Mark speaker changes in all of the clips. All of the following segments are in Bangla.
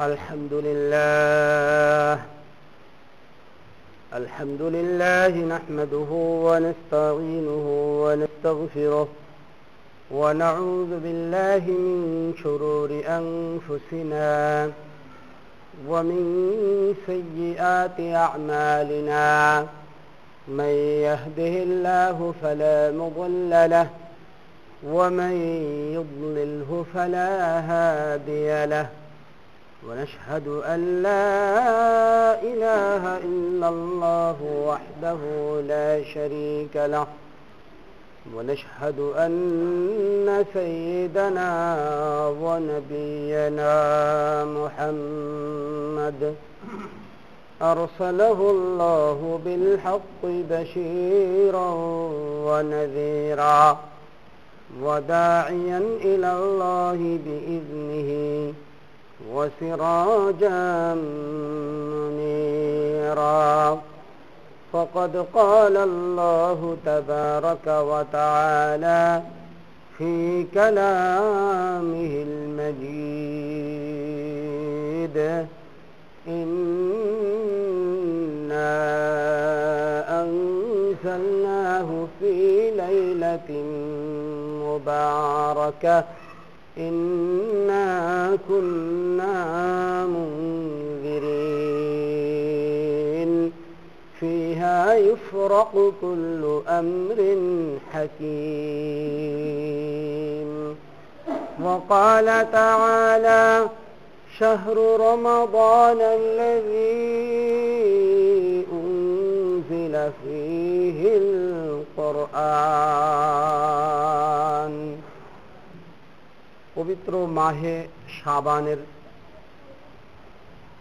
Speaker 1: الحمد لله. الحمد لله نحمده ونستعينه ونستغفره ونعوذ بالله من شرور أنفسنا ومن سيئات أعمالنا. من يهده الله فلا مضل له ومن يضلله فلا هادي له. ونشهد أن لا إله إلا الله وحده لا شريك له ونشهد أن سيدنا ونبينا محمد أرسله الله بالحق بشيرا ونذيرا وداعيا إلى الله بإذنه. وسراجا منيرا. فقد قال الله تبارك وتعالى في كلامه المجيد إنا أنزلناه في ليلة مباركة إنا كنا منذرين فيها يفرق كل أمر حكيم وقال تعالى شهر رمضان الذي أنزل فيه القرآن পবিত্র মাহে সাবানের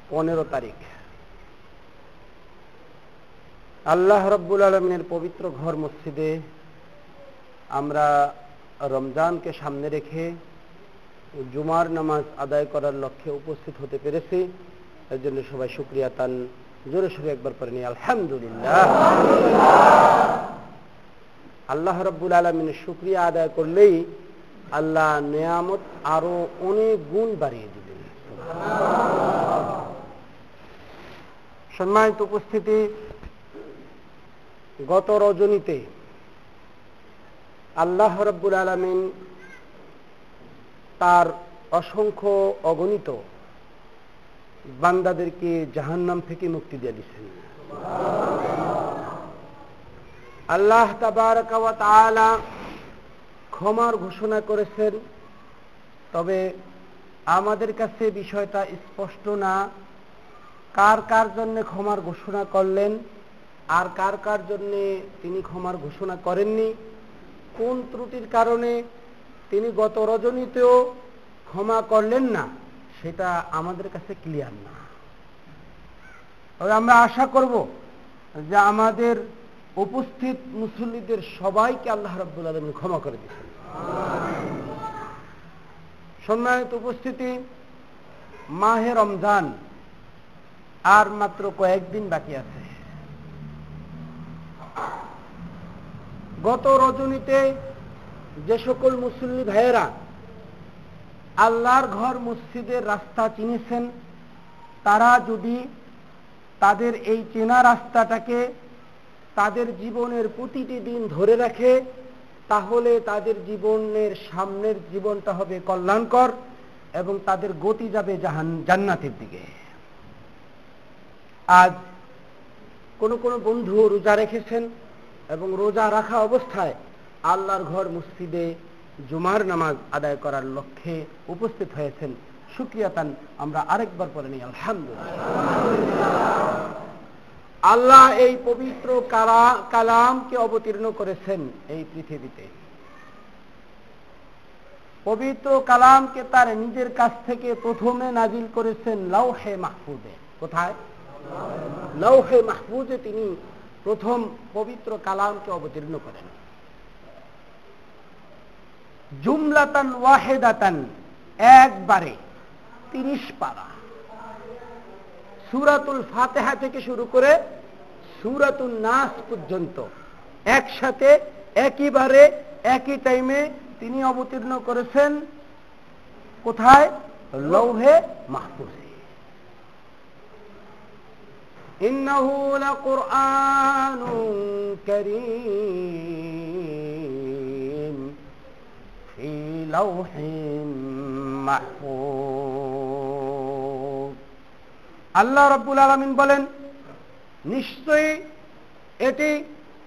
Speaker 1: পনেরো তারিখ। আল্লাহ রব্বুল আলমিনের পবিত্র ঘর মসজিদে আমরা রমজানকে সামনে রেখে জুমার নামাজ আদায় করার লক্ষ্যে উপস্থিত হতে পেরেছি। এর জন্য সবাই শুক্রিয়া তান জোরে সোরে একবার পরে নিই। আলহামদুলিল্লাহ। আল্লাহ রব্বুল আলমিনের শুক্রিয়া আদায় করলেই আল্লাহ নেয়ামত আরও অনেক গুণ বাড়িয়ে দিবেন সম্মানিত উপস্থিতি, গত রজনীতে আল্লাহ রব্বুল আলমিন তার অসংখ্য অগণিত বান্দাদেরকে জাহান্নাম থেকে মুক্তি দিয়ে দিচ্ছেন আল্লাহ তাবারকালা ক্ষমার ঘোষণা করেছেন, তবে আমাদের কাছে বিষয়টা স্পষ্ট না। কার কার জন্য ক্ষমার ঘোষণা করলেন, আর কার কার জন্য তিনি ক্ষমার ঘোষণা করেননি? কোন ত্রুটির কারণে তিনি গত রজনীতেও ক্ষমা করলেন না, সেটা আমাদের কাছে ক্লিয়ার না। তবে আমরা আশা করব যে আমাদের উপস্থিত মুসল্লিদের সবাইকে আল্লাহ রব্বুল আলমিন ক্ষমা করে দিচ্ছেন সম্মানিত উপস্থিতি, মাহে রমজান আর মাত্র কয়েকদিন বাকি আছে। গত রজনীতে যে সকল মুসল্লি ভাইয়েরা আল্লাহর ঘর মসজিদের রাস্তা চিনেছেন, তারা যদি তাদের এই চেনা রাস্তাটাকে তাদের জীবনের প্রতিটি দিন ধরে রাখে তাহলে তাদের জীবনের সামনের জীবনটা হবে কল্যাণকর এবং তাদের গতি যাবে জাহান জান্নাতের দিকে। আজ কোন কোন বন্ধু রোজা রেখেছেন এবং রোজা রাখা অবস্থায় আল্লাহর ঘর মসজিদে জুমার নামাজ আদায় করার লক্ষ্যে উপস্থিত হয়েছেন। সুক্রিয়াতান আমরা আরেকবার পরে নিই। আলহামদুলিল্লাহ। আল্লাহ এই পবিত্র কালামকে অবতীর্ণ করেছেন এই পৃথিবীতে। পবিত্র কালামকে তার নিজের কাছ থেকে প্রথমে নাজিল করেছেন লৌহে মাহফুজে। কোথায়? লৌহে মাহফুজে তিনি প্রথম পবিত্র কালামকে অবতীর্ণ করেন। জুমলাতান ওয়াহেদাতান একবারে তিরিশ পারা। সুরাতুল ফাতেহা থেকে শুরু করে সুরাতুল নাস পর্যন্ত একসাথে একইবারে একই টাইমে তিনি অবতীর্ণ করেছেন কোথায় লৌহে মাহফুজে إنه لقرآن كريم في لوح محفوظ আল্লাহ রব্বুল আলমিন বলেন, নিশ্চয়ই এটি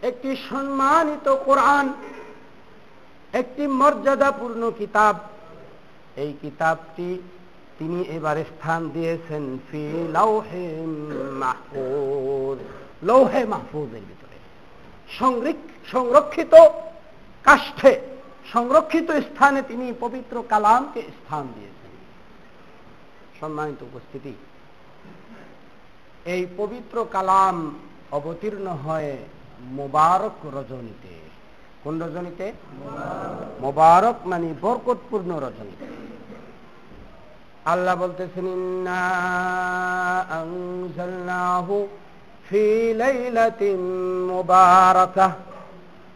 Speaker 1: একটি সম্মানিত কোরআন, একটি মর্যাদাপূর্ণ কিতাব। এই কিতাবটি তিনি এবারে স্থান দিয়েছেন ফি লৌহে মাহফুজ লৌহে মাহফুজের ভিতরে। সংরক্ষিত কাষ্ঠে, সংরক্ষিত স্থানে তিনি পবিত্র কালামকে স্থান দিয়েছেন। সম্মানিত উপস্থিতি এই পবিত্র কালাম অবতীর্ণ হয় মোবারক রজনীতে। কোন রজনীতে? মোবারক মানে বরকতপূর্ণ রজনীতে। আল্লাহ বলতেছেন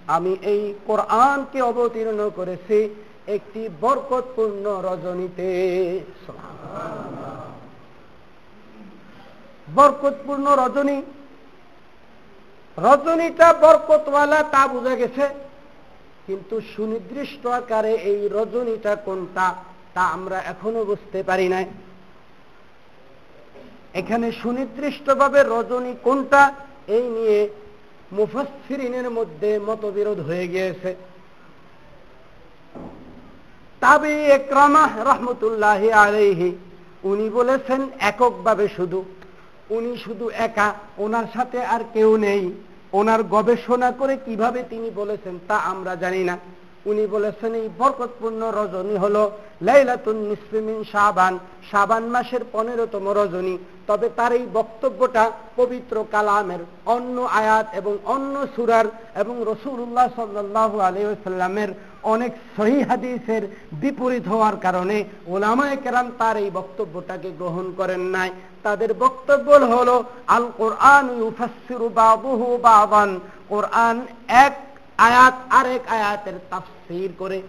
Speaker 1: আমি এই কোরআনকে অবতীর্ণ করেছি একটি বরকতপূর্ণ রজনীতে। বরকতপূর্ণ রজনী। রজনীটা বরকতওয়ালা তা বোঝা গেছে। কিন্তু সুনির্দিষ্ট আকারে এই রজনীটা কোনটা তা আমরা এখনও বুঝতে পারি নাই। এখানে সুনির্দিষ্টভাবে রজনী কোনটা, এই নিয়ে মুফাসিরিনের মধ্যে মতবিরোধ হয়ে গিয়েছে। তাবে একরামা রহমতুল্লাহ আলাইহি, উনি বলেছেন, এককভাবে শুধু। উনি শুধু একা, ওনার সাথে আর কেউ নেই। ওনার গবেষণা করে কীভাবে তিনি বলেছেন তা আমরা জানি না। উনি বলেছেন, এই বরকতপূর্ণ রজনী হল লাইলাতুন নিসমিন সাবান সাবান মাসের পনেরোতম রজনী। তবে তার এই বক্তব্যটা পবিত্র কালামের অন্য আয়াত এবং অন্য সুরার এবং রসুল্লাহ সাল্লাহু আলিয়াল্লামের অনেক সহি হাদিসের বিপরীত হওয়ার কারণে ওলামায় কেরাম তার এই বক্তব্যটাকে গ্রহণ করেন নাই। তাদের বক্তব্য হল, আল কোরআন কোরআন এক আয়াত আরেক আয়াতের তাফসির করে।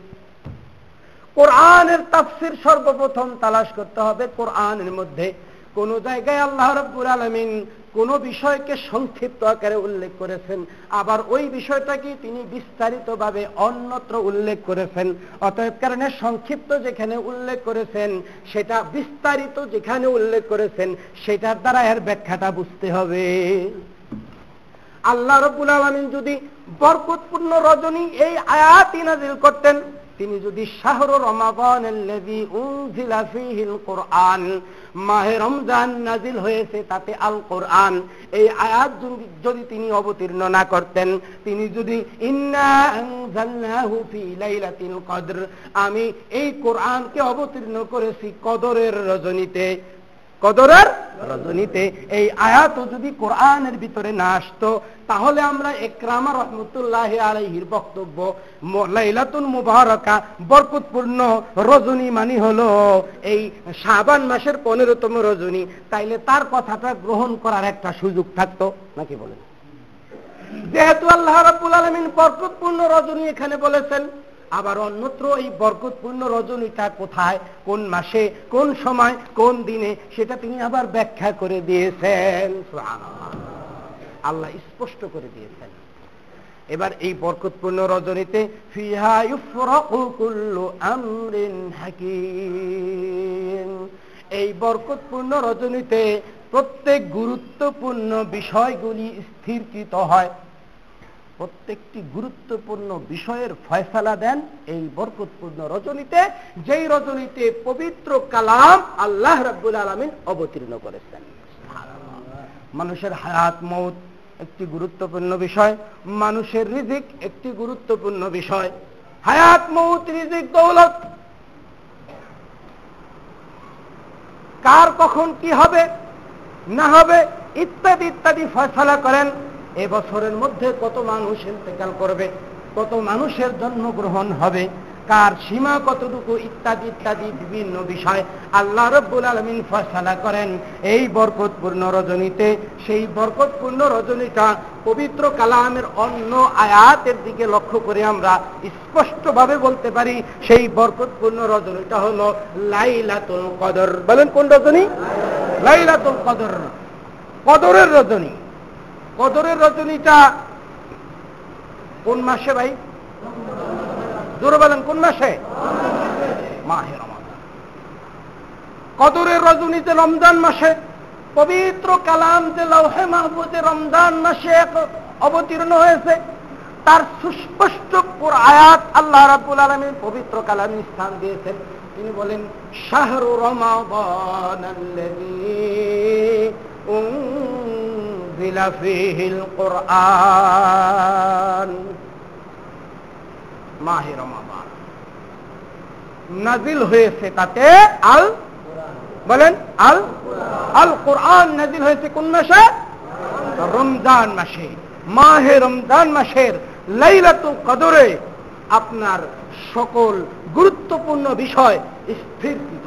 Speaker 1: কোরআনের তাফসির সর্বপ্রথম তালাশ করতে হবে কোরআনের মধ্যে। কোন জায়গায় আল্লাহ রব্বুল আলমিন কোন বিষয়কে সংক্ষিপ্ত আকারে উল্লেখ করেছেন। আবার ওই বিষয়টাকে তিনি বিস্তারিতভাবে অন্যত্র উল্লেখ করেছেন। অতএব কারণে সংক্ষিপ্ত যেখানে উল্লেখ করেছেন, সেটা বিস্তারিত যেখানে উল্লেখ করেছেন, সেটার দ্বারা এর ব্যাখ্যাটা বুঝতে হবে। আল্লাহ রব্বুল আলমিন যদি বরকতপূর্ণ রজনী এই আয়াতি নাজিল করতেন তিনি যদি মাহে রমজান নাজিল হয়েছে তাতে আল কোরআন, এই আয়াত যদি তিনি অবতীর্ণ না করতেন, তিনি যদি আমি এই কোরআনকে অবতীর্ণ করেছি কদরের রজনীতে। কদরের রজনীতে। এই আয়াত যদি কোরআনের ভিতরে না আসতো, তাহলে আমরা একরামা রহমতুল্লাহ আলহির বক্তব্য লাইলাতুন মুবারকা, বরকতপূর্ণ রজনী মানি হলো এই শাবান মাসের পনেরোতম রজনী। তাইলে তার কথাটা গ্রহণ করার একটা সুযোগ থাকতো, নাকি বলেন? যেহেতু আল্লাহ রাবুল আলমিন বরকতপূর্ণ রজনী এখানে বলেছেন আবার অন্যত্র এই বরকতপূর্ণ রজনীটা কোথায়? কোন মাসে, কোন সময়, কোন দিনে? সেটা তিনি আবার ব্যাখ্যা করে দিয়েছেন। আল্লাহ স্পষ্ট করে দিয়েছেন। এবার এই বরকতপূর্ণ রজনীতে এই বরকতপূর্ণ রজনীতে প্রত্যেক গুরুত্বপূর্ণ বিষয়গুলি স্থিরকৃত হয়। প্রত্যেকটি গুরুত্বপূর্ণ বিষয়ের ফয়সালা দেন এই বরকতপূর্ণ রজনীতে, যেই রজনীতে পবিত্র কালাম আল্লাহ রাব্বুল আলমিন অবতীর্ণ করেছেন। মানুষের হায়াত, মৌত একটি গুরুত্বপূর্ণ বিষয়, মানুষের রিজিক একটি গুরুত্বপূর্ণ বিষয়। হায়াত, মৌত, রিজিক, দৌলত। কার কখন কি হবে, না হবে, ইত্যাদি ইত্যাদি ফয়সলা করেন। এবছরের মধ্যে কত মানুষ ইন্তেকাল করবে, কত মানুষের জন্মগ্রহণ হবে, কার সীমা কতটুকু, ইত্যাদি ইত্যাদি বিভিন্ন বিষয় আল্লাহ রব্বুল আলমিন ফয়সালা করেন। এই বরকতপূর্ণ রজনীতে, সেই বরকতপূর্ণ রজনীটা পবিত্র কালামের অন্য আয়াতের দিকে লক্ষ্য করে আমরা স্পষ্টভাবে বলতে পারি, সেই বরকতপূর্ণ রজনীটা হলো লাইলাতুল কদর। বলেন কোন রজনী? লাইলাতুল কদর। কদরের রজনী। কদরের রজনীটা কোন মাসে ভাই? জোরে বলেন, কোন মাসে? মাহে কদরের রজনীতে রমজান মাসে, পবিত্র কালাম যে লৌহে মাহবুদে রমজান মাসে এক অবতীর্ণ হয়েছে, তার সুস্পষ্ট আয়াত আল্লাহ রাবুল আলমী পবিত্র কালামী স্থান দিয়েছেন তিনি বলেন, শাহরু রমাদান ফিহিল কোরআন মাহে রমাদান। নাজিল হয়েছে তাতে আল বলেন, আল আল কোরআন নাজিল হয়েছে কোন মাসে? রমজান মাসে। মাহে রমজান মাসের লাইলাতুল কদরে আপনার সকল গুরুত্বপূর্ণ বিষয় স্থিরকৃত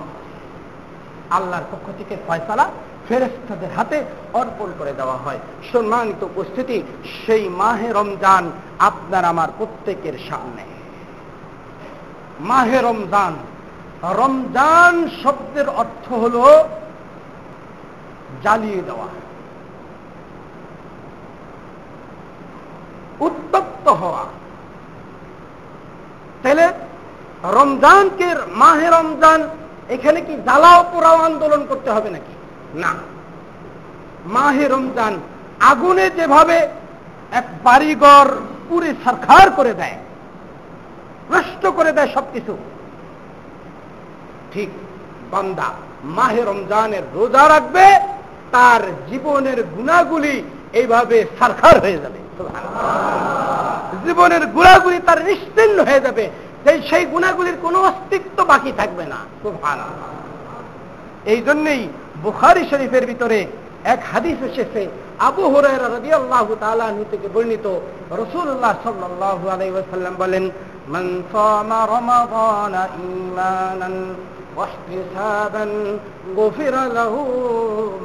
Speaker 1: আল্লাহর পক্ষ থেকে ফয়সালা ফেরেস্তাদের হাতে অর্পণ করে দেওয়া হয়। সম্মানিত উপস্থিতি, সেই মাহে রমজান আপনার আমার প্রত্যেকের সামনে। মাহে রমজান রমজান শব্দের অর্থ হল জ্বালিয়ে দেওয়া। উত্তপ্ত হওয়া। তাহলে রমজানকে মাহে রমজান, এখানে কি জ্বালাও পোড়াও আন্দোলন করতে হবে নাকি? না। মাহে রমজান আগুনে যেভাবে এক বাড়িঘর পুরে সরকার করে দেয় নষ্ট করে দেয় সবকিছু, ঠিক বান্দা মাহে রমজানের রোজা রাখবে, তার জীবনের গুণাগুলি এইভাবে সারখার হয়ে যাবে। জীবনের গুণাগুলি তার নিশ্চিন্ন হয়ে যাবে সেই গুণাগুলির কোনো অস্তিত্ব বাকি থাকবে না। এই জন্যই বুখারি শরীফের ভিতরে এক হাদিস এসেছে আবু হরাই রবি আল্লাহ তালু থেকে বর্ণিত রসুল্লাহ সাল্লাহ আলাইসাল্লাম বলেন من صام رمضان إيمانا واحتسابا غفر له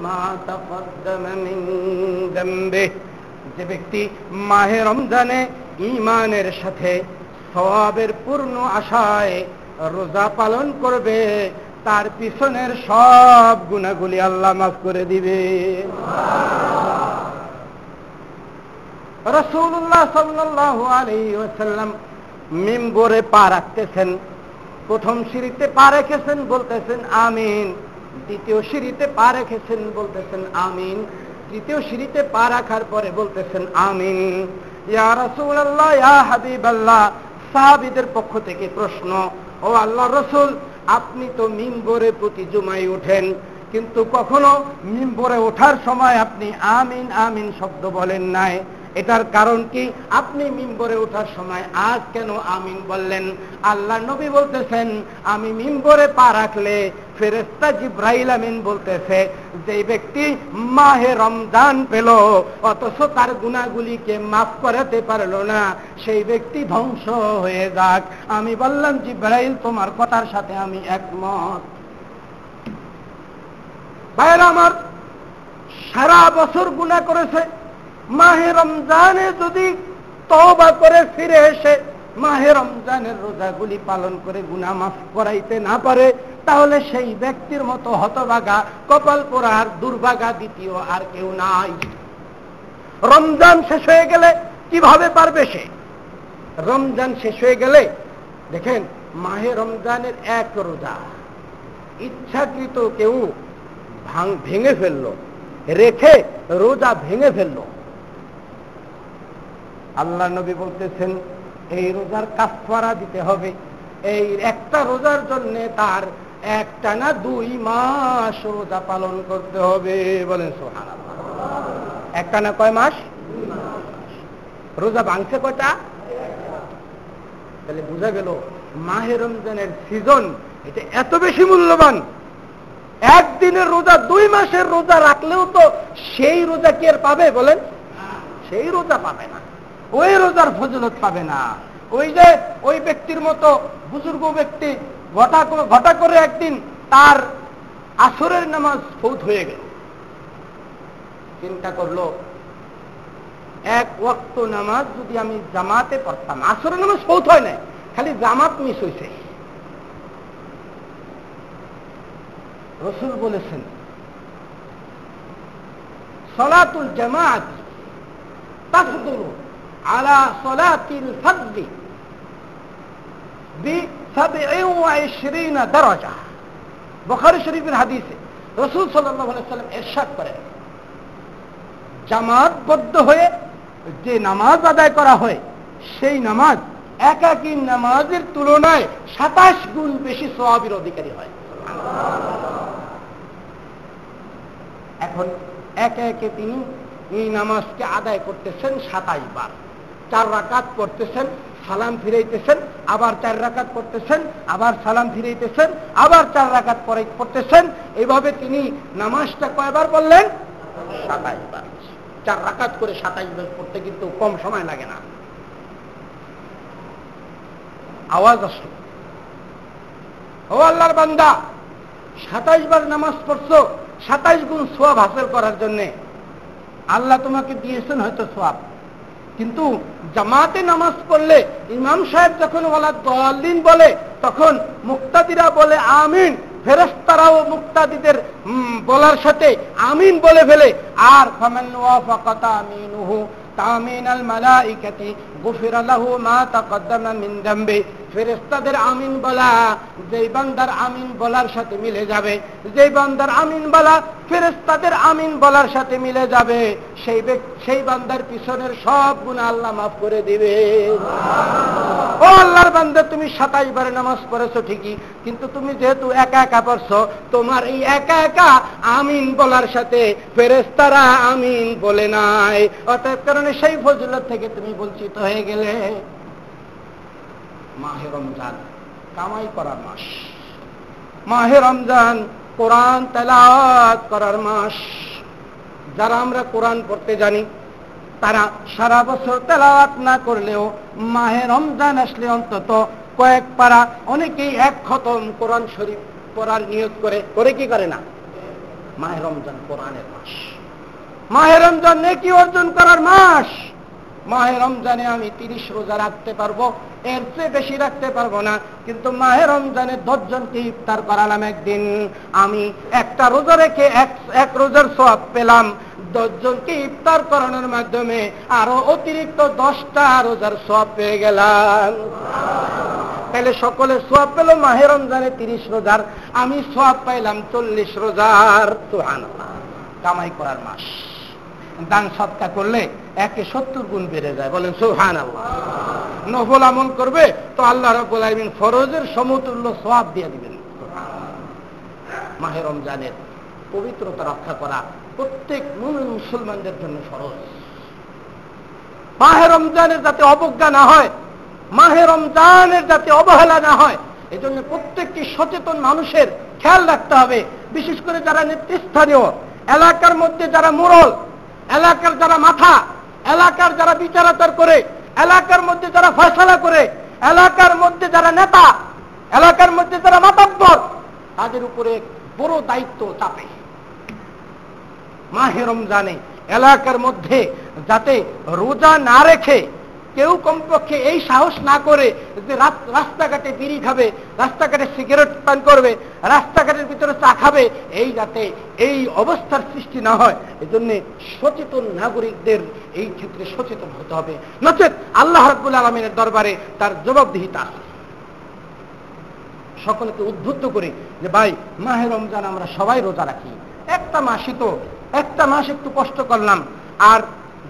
Speaker 1: ما تقدم من ذنبه যে ব্যক্তি মাহে রমজানে ইমানের সাথে সওয়াবের পূর্ণ আশায় রোজা পালন করবে তার পিছনের সব গুণাগুলি আল্লাহ মাফ করে দিবে। রসুল্লাহ সাল্লাহ আলী ওসাল্লাম মিম্বরে পা রাখতেছেন, প্রথম সিঁড়িতে পা রেখেছেন, বলতেছেন আমিন। দ্বিতীয় সিঁড়িতে পা রেখেছেন, বলতেছেন আমিন। তৃতীয় সিঁড়িতে পা রাখার পরে বলতেছেন আমিন। ইয়া রসুল আল্লাহ ইয়া হাবিব আল্লাহ সাহাবিদের পক্ষ থেকে প্রশ্ন, ও আল্লাহ রসুল আপনি তো মিম্বরে প্রতি জুমাই ওঠেন, কিন্তু কখনো মিম্বরে ওঠার সময় আপনি আমিন আমিন শব্দ বলেন নাই। এটার কারণ কি? আপনি মিম্বরে ওঠার সময় আজ কেন আমিন বললেন? আল্লাহ নবী বলতেছেন, আমি মিম্বরে পা রাখলে ফেরেস্তা জিব্রাইল আমিন বলতেছে যে ব্যক্তি মাহে রমজান পেল, অথচ তার গুণাগুলিকে মাফ করাতে পারল না, সেই ব্যক্তি ধ্বংস হয়ে যাক। আমি বললাম, জিব্রাইল, তোমার কথার সাথে আমি একমত। ভাইরা আমার, সারা বছর গুণা করেছে। মাহে রমজানে যদি তবা করে ফিরে এসে মাহে রমজানের রোজাগুলি পালন করে গুনা মাফ করাইতে না পারে, তাহলে সেই ব্যক্তির মতো হতভাগা, কপাল পোড়ার দুর্ভাগা দ্বিতীয় আর কেউ নাই। রমজান শেষ হয়ে গেলে কীভাবে পারবে সে? রমজান শেষ হয়ে গেলে, দেখেন, মাহে রমজানের এক রোজা, ইচ্ছাকৃত কেউ ভেঙে ফেলল, রেখে রোজা ভেঙে ফেলল। আল্লাহ নবী বলতেছেন, এই রোজার কাফারা দিতে হবে। এই একটা রোজার জন্য তার একটা না দুই মাস রোজা পালন করতে হবে। বলেন সোহান একটা না কয় মাস? রোজা ভাঙছে কয়টা? তাহলে বোঝা গেল, মাহে রমজানের সিজন এটা এত বেশি মূল্যবান। একদিনের রোজা দুই মাসের রোজা রাখলেও তো সেই রোজা কি আর পাবে বলেন? সেই রোজা পাবে না। ওই রোজার ফজলত পাবে না। ওই যে ওই ব্যক্তির মতো বুজুর্গ ব্যক্তি ঘটা ঘটা করে একদিন তার আসরের নামাজ ফৌত হয়ে গেল। চিন্তা করল, এক ওয়াক্ত নামাজ যদি আমি জামাতে পড়তাম, আসরের নামাজ ফৌত হয় না খালি জামাত মিস হয়েছে রসুল বলেছেন, সলাতুল জামাত তাফদুল আলা সলাতিল ফজরি বিশরিনা দরজা। বখারি শরীফের হাদিসে রসুল সাল্লাম এরশাদ করেন, জামাতবদ্ধ হয়ে যে নামাজ আদায় করা হয়, সেই নামাজ একাকি নামাজের তুলনায় সাতাশ গুণ বেশি সবাবের অধিকারী হয়। এখন একে একে তিনি এই নামাজকে আদায় করতেছেন সাতাশ বার। চার রাকাত করতেছেন সালাম ফিরাইতেছেন, আবার চার রাকাত করতেছেন আবার সালাম ফিরাইতেছেন, আবার চার রাকাত করতেছেন এইভাবে তিনি নামাজটা কয়বার বললেন সাতাইশ বার চার রাকাত করে সাতাইশ বার পড়তে কিন্তু কম সময় লাগে না। আওয়াজ আসলো। ও আল্লাহর বান্দা সাতাইশ বার নামাজ পড়ছো, সাতাইশ গুণ সোয়াব হাসিল করার জন্য। আল্লাহ তোমাকে দিয়েছেন হয়তো সোয়াব। কিন্তু জামাতে নামাজ পড়লে ইমাম সাহেব যখন ওলা দলিন বলে, তখন মুক্তাদিরা বলে, আমিন। ফেরস্তারাও মুক্তাদিদের বলার সাথে আমিন বলে ফেলে। আর ফামান ওয়াফাকাতা আমিনুহু মালাইকাতি মা তাকদ্দামা মিন আমিন বলা, যেই বান্দার আমিন বলার সাথে মিলে যাবে। যেই বান্দার আমিন বলা আমিন বলার সাথে মিলে যাবে। সেই সেই বান্দার পিছনের সব গুণ আল্লাহ মাফ করে দিবে। ও আল্লাহর বান্দা, তুমি সাতাইশ বারে নামাজ পড়েছো ঠিকই, কিন্তু তুমি যেহেতু একা একা পড়ছো, তোমার এই একা একা আমিন বলার সাথে ফেরেস্তারা আমিন বলে নাই। অর্থাৎ কারণে সেই ফজলত থেকে তুমি বঞ্চিত হয়ে গেলে মাহে রমজান, কামাই করার মাস। মাহে রমজান, কোরআন তেলাওয়াত করার মাস। যারা আমরা কোরআন পড়তে জানি, তারা সারা বছর তেলাওয়াত না করলেও মাহে রমজান আসলে অন্তত কয়েক পারা অনেকেই এক খতম কোরআন শরীফ পড়ার নিয়োগ করে করে কি করে না? মাহে রমজান কোরআনের মাস। মাহে রমজান নেকি অর্জন করার মাস। মাহে রমজানে আমি তিরিশ রোজা রাখতে পারব, এর চেয়ে বেশি রাখতে পারব না। কিন্তু মাহে রমজানে দশজনকে ইফতার করালাম একদিন? আমি একটা রোজা রেখে এক রোজার সব পেলাম। দশজনকে ইফতার করানোর মাধ্যমে আরও অতিরিক্ত দশটা রোজার সব পেয়ে গেলাম। তাহলে সকলে সোয়াব পেল মাহে রমজানে তিরিশ রোজার। আমি সোয়াব পাইলাম চল্লিশ রোজার। তুহান কামাই করার মাস। দান সৎকা করলে একে সত্তর গুণ বেড়ে যায়। বলেন সোহান আল্লাহ নফল আমল করবে, তো আল্লাহ রব্বুল আলমিন ফরজের সমতুল্য সোয়াব দিয়ে দিবেন। মাহে রমজানের পবিত্রতা রক্ষা করা প্রত্যেক মুমিন মুসলমানদের জন্য ফরজ। মাহে রমজানের যাতে অবজ্ঞা না হয়, মাহে রমজানের যাতে অবহেলা না হয় এই জন্য প্রত্যেকটি সচেতন মানুষের খেয়াল রাখতে হবে। বিশেষ করে যারা নেতৃস্থানীয়, এলাকার মধ্যে যারা মোড়ল এলাকার যারা মাথা, এলাকার যারা বিচারাচার করে, এলাকার মধ্যে যারা ফয়সলা করে, এলাকার মধ্যে যারা নেতা, এলাকার মধ্যে যারা মাতাব্বর, তাদের উপরে বড় দায়িত্ব চাপে। মাহে রমজানে এলাকার মধ্যে যাতে রোজা না রেখে কেউ কমপক্ষে এই সাহস না করে যে রাস্তাঘাটে বিড়ি খাবে, রাস্তাঘাটে সিগারেট পান করবে, রাস্তাঘাটের ভিতরে চা খাবে, এই যাতে এই অবস্থার সৃষ্টি না হয় এই জন্য সচেতন নাগরিকদের এই ক্ষেত্রে সচেতন হতে হবে। নচেত আল্লাহ রব্বুল আলমিনের দরবারে তার জবাবদিহিতা আছে। সকলকে উদ্বুদ্ধ করে যে, ভাই, মাহে রমজান আমরা সবাই রোজা রাখি। একটা মাসই তো, একটা মাস একটু কষ্ট করলাম। আর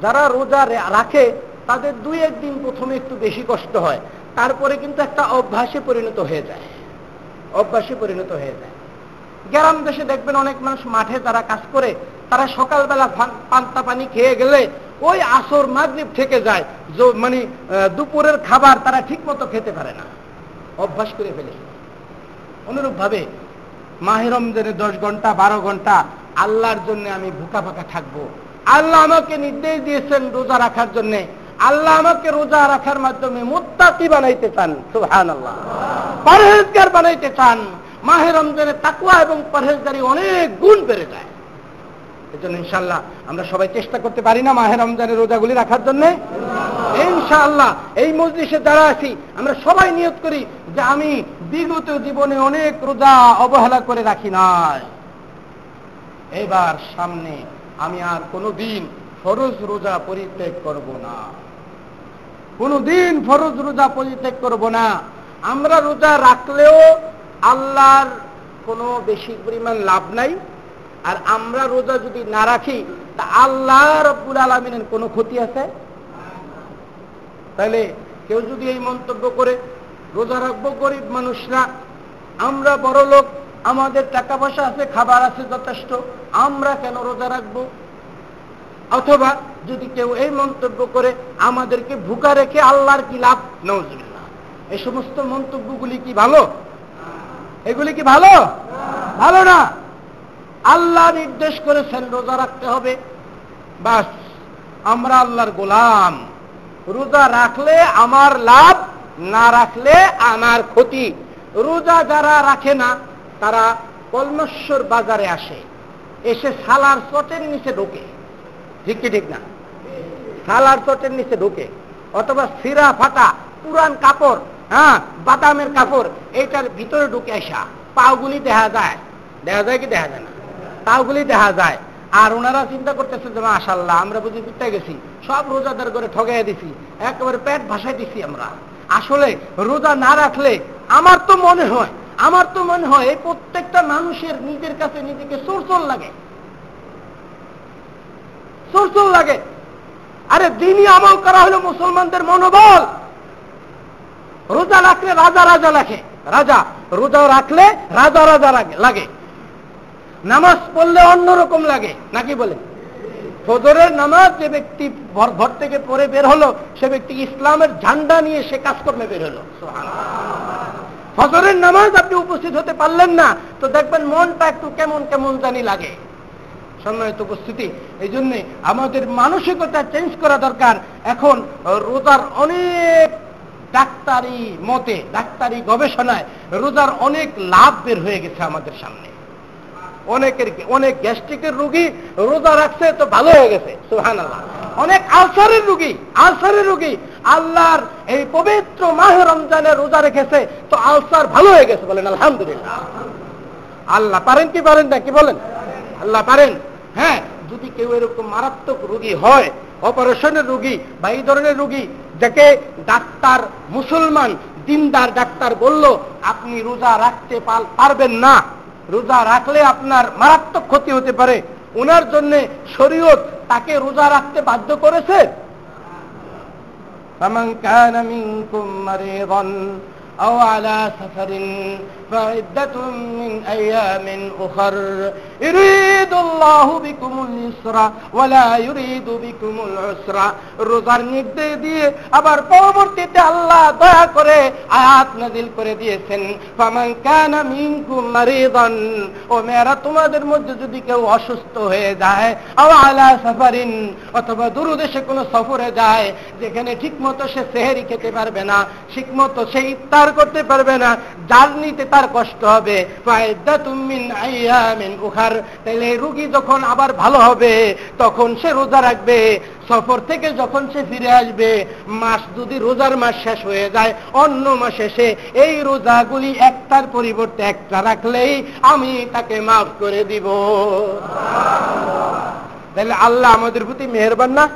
Speaker 1: যারা রোজা রাখে তাদের দুই একদিন প্রথমে একটু বেশি কষ্ট হয়, তারপরে কিন্তু একটা অভ্যাসে পরিণত হয়ে যায়। অভ্যাসে পরিণত হয়ে যায়। গ্রাম দেশে দেখবেন অনেক মানুষ মাঠে তারা কাজ করে, তারা সকালবেলা পান্তা পানি খেয়ে গেলে ওই আসর মাগরীব থেকে যায় মানে দুপুরের খাবার তারা ঠিক মতো খেতে পারে না। অভ্যাস করে ফেলে অনুরূপ ভাবে মাহিরমজানের দশ ঘণ্টা, বারো ঘণ্টা আল্লাহর জন্য আমি ভুকা ফাঁকা থাকব। আল্লাহ আমাকে নির্দেশ দিয়েছেন রোজা রাখার জন্যে। আল্লাহ আমাকে রোজা রাখার মাধ্যমে মুত্তাকি বানাইতে চান সুহান আল্লাহ পরহেজগার বানাইতে চান, মাহে রমজানে তাকুয়া এবং পরহেজগারি অনেক গুণ বেড়ে যায়। এজন্য ইনশাল্লাহ আমরা সবাই চেষ্টা করতে পারি না মাহে রমজানের রোজাগুলি রাখার জন্য। ইনশাআল্লাহ এই মজলিসে যারা আছি, আমরা সবাই নিয়ত করি যে আমি বিগত জীবনে অনেক রোজা অবহেলা করে রাখি নাই। এবার সামনে আমি আর কোনো দিন ফরজ রোজা পরিত্যাগ করব না। কোনো দিন ফরজ রোজা পরিত্যাগ করব না। আমরা রোজা রাখলেও আল্লাহর কোনো বেশি পরিমাণ লাভ নাই। আর আমরা রোজা যদি না রাখি, তা আল্লাহ রব্বুল আলমিনের কোনো ক্ষতি আছে? তাহলে কেউ যদি এই মন্তব্য করে, রোজা রাখব গরিব মানুষরা, আমরা বড় লোক আমাদের টাকা পয়সা আছে, খাবার আছে যথেষ্ট, আমরা কেন রোজা রাখব? অথবা যদি কেউ এই মন্তব্য করে, আমাদেরকে ভুকা রেখে আল্লাহর কি লাভ? নজরুল্লাহ এই সমস্ত মন্তব্যগুলি কি ভালো? এগুলি কি ভালো? ভালো না। আল্লাহ নির্দেশ করেছেন, রোজা রাখতে হবে। বাস, আমরা আল্লাহর গোলাম। রোজা রাখলে আমার লাভ, না রাখলে আমার ক্ষতি। রোজা যারা রাখে না, তারা কলমশ্বর বাজারে আসে। এসে সালার চটের নিচে ঢোকে। ঠিক কি ঠিক না। সালার চটের নিচে ঢোকে, অথবা সিরা ফাটা, পুরান কাপড় হ্যাঁ বাদামের কাপড়, এইটার ভিতরে ঢুকে আসা, পাওগুলি দেখা যায়। দেখা যায় কি দেখা যায় না? পাওগুলি দেখা যায়। আর ওনারা চিন্তা করতেছে যে মাশাল্লাহ আমরা বুঝি পিঠা গেছি, সব রোজাদার করে ঠগাইয়া দিছি, একেবারে পেট ভাসাই দিছি আমরা। আসলে রোজা না রাখলে আমার তো মনে হয়, আমার তো মনে হয় এই প্রত্যেকটা মানুষের নিজের কাছে নিজেকে চোরচোর লাগে। চোরচোর লাগে। আরে দিনই আমল করা হলো মুসলমানদের মনোবল। রোজা রাখলে রাজা রাজা লাগে। রাজা, রোজা রাখলে রাজা রাজা লাগে। নামাজ পড়লে অন্যরকম লাগে। নাকি বলে? ফজরের নামাজ যে ব্যক্তি ঘর থেকে পরে বের হলো, সে ব্যক্তি ইসলামের ঝান্ডা নিয়ে সে কাজকর্মে বের হলো। ফজরের নামাজ আপনি উপস্থিত হতে পারলেন না, তো দেখবেন মনটা একটু কেমন কেমন জানি লাগে। সম্মানিত উপস্থিতি। এই জন্যে আমাদের মানসিকতা চেঞ্জ করা দরকার। এখন রোজার অনেক ডাক্তারি মতে, ডাক্তারি গবেষণায় রোজার অনেক লাভ বের হয়ে গেছে আমাদের সামনে। অনেকের, অনেক গ্যাস্ট্রিকের রুগী রোজা রাখছে তো ভালো হয়ে গেছে সুহান অনেক আলসারের রুগী আলসারের রুগী আল্লাহর এই পবিত্র মাহ রমজানে রোজা রেখেছে, তো আলসার ভালো হয়ে গেছে বলেন, আলহামদুলিল্লাহ। আল্লাহ পারেন কি পারেন না, কি বলেন? আল্লাহ পারেন। হ্যাঁ যদি কেউ এরকম মারাত্মক রুগী হয়, অপারেশনের রুগী বা এই ধরনের রুগী, যাকে ডাক্তার, মুসলমান, দিনদার ডাক্তার বলল, আপনি রোজা রাখতে পারবেন না। রোজা রাখলে আপনার মারাত্মক ক্ষতি হতে পারে। ওনার জন্য শরীয়ত তাকে রোজা রাখতে বাধ্য করেছে। فمن كان منكم مريضا أو على سفر فعدة من أيام أخر يريد الله بكم اليسر ولا يريد بكم العسر রোজার নির্দেশ দিয়ে আবার পরবর্তীতে আল্লাহ দয়া করে আয়াত নাজিল করে দিয়েছেন ফামান কানা মিনকুম মারিদান ও মেয়েরা তোমাদের মধ্যে যদি কেউ অসুস্থ হয়ে যায় আও আলা সাফারিন অথবা দূরদেশে কোনো সফরে যায় যেখানে ঠিকমতো সে সেহেরি খেতে পারবে না ঠিকমতো সে ইফতার করতে পারবে না। জার্নিতে তার কষ্ট হবে। উখার। তাহলে রুগী যখন আবার ভালো হবে, তখন সে রোজা রাখবে। সফর থেকে যখন সে ফিরে আসবে, মাস যদি রোজার মাস শেষ হয়ে যায়, অন্য মাসে সে এই রোজাগুলি একটার পরিবর্তে একটা রাখলেই আমি তাকে মাফ করে দিব। তাহলে আল্লাহ আমাদের প্রতি মেহরবান না?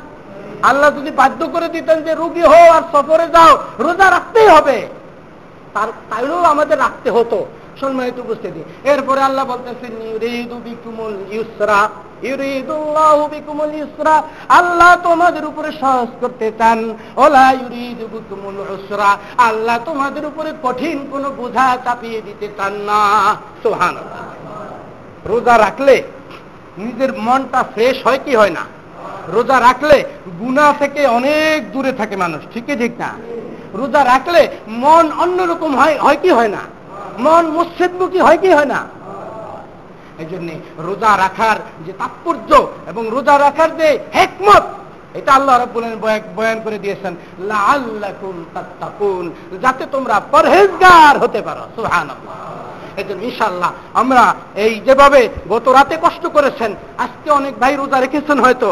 Speaker 1: আল্লাহ যদি বাধ্য করে দিতেন যে, রুগী হো আর সফরে যাও, রোজা রাখতেই হবে। তার তাইলেও আমাদের রাখতে হতো। সম্মানিত উপস্থিতি। এরপরে আল্লাহ বলতেছেন আল্লাহ তোমাদের উপরে সহজ করতে চান। ওলা উসরা। আল্লাহ তোমাদের উপরে কঠিন কোন বোঝা চাপিয়ে দিতে চান না। সুহান রোজা রাখলে নিজের মনটা ফ্রেশ হয় কি হয় না? রোজা রাখলে গুণা থেকে অনেক দূরে থাকে মানুষ। ঠিকই, ঠিক না? রোজা রাখলে মন অন্যরকম হয় হয় কি হয় না? মন মুসিদমুখী হয় কি হয় না? এই জন্য রোজা রাখার যে তাৎপর্য এবং রোজা রাখার যে হেকমত, এটা আল্লাহ রব্বুল বয়ান করে দিয়েছেন, লাআল্লাকুম তাত্তাকুন যাতে তোমরা পরহেজগার হতে পারো। সুবহানাল্লাহ। এই জন্য ইনশাআল্লাহ আমরা এই যেভাবে গত রাতে কষ্ট করেছেন, আজকে অনেক ভাই রোজা রেখেছেন হয়তো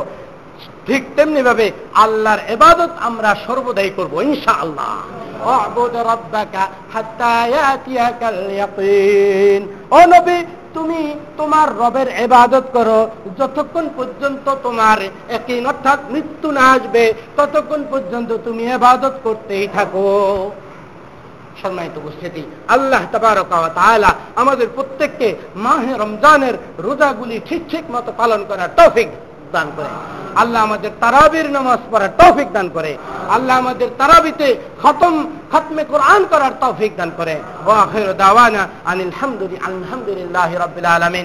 Speaker 1: ঠিক তেমনি ভাবে আল্লাহর এবাদত আমরা সর্বদাই করব ইনশা আল্লাহ তুমি তোমার রবের এবাদত করো, যতক্ষণ পর্যন্ত তোমার একই অর্থাৎ মৃত্যু না আসবে, ততক্ষণ পর্যন্ত তুমি এবাদত করতেই থাকো। সম্মানিত উপস্থিতি, আল্লাহ তালা আমাদের প্রত্যেককে মাহে রমজানের রোজাগুলি ঠিক ঠিক মতো পালন করার তৌফিক দান করে। আল্লাহ আমাদের তারাবির নামাজ পড়ার তৌফিক দান করে। আল্লাহ আমাদের তারাবিতে খতম, খতমে কোরআন করার তৌফিক দান করে। আলহামদুলিল্লাহ রাব্বিল আলামিন।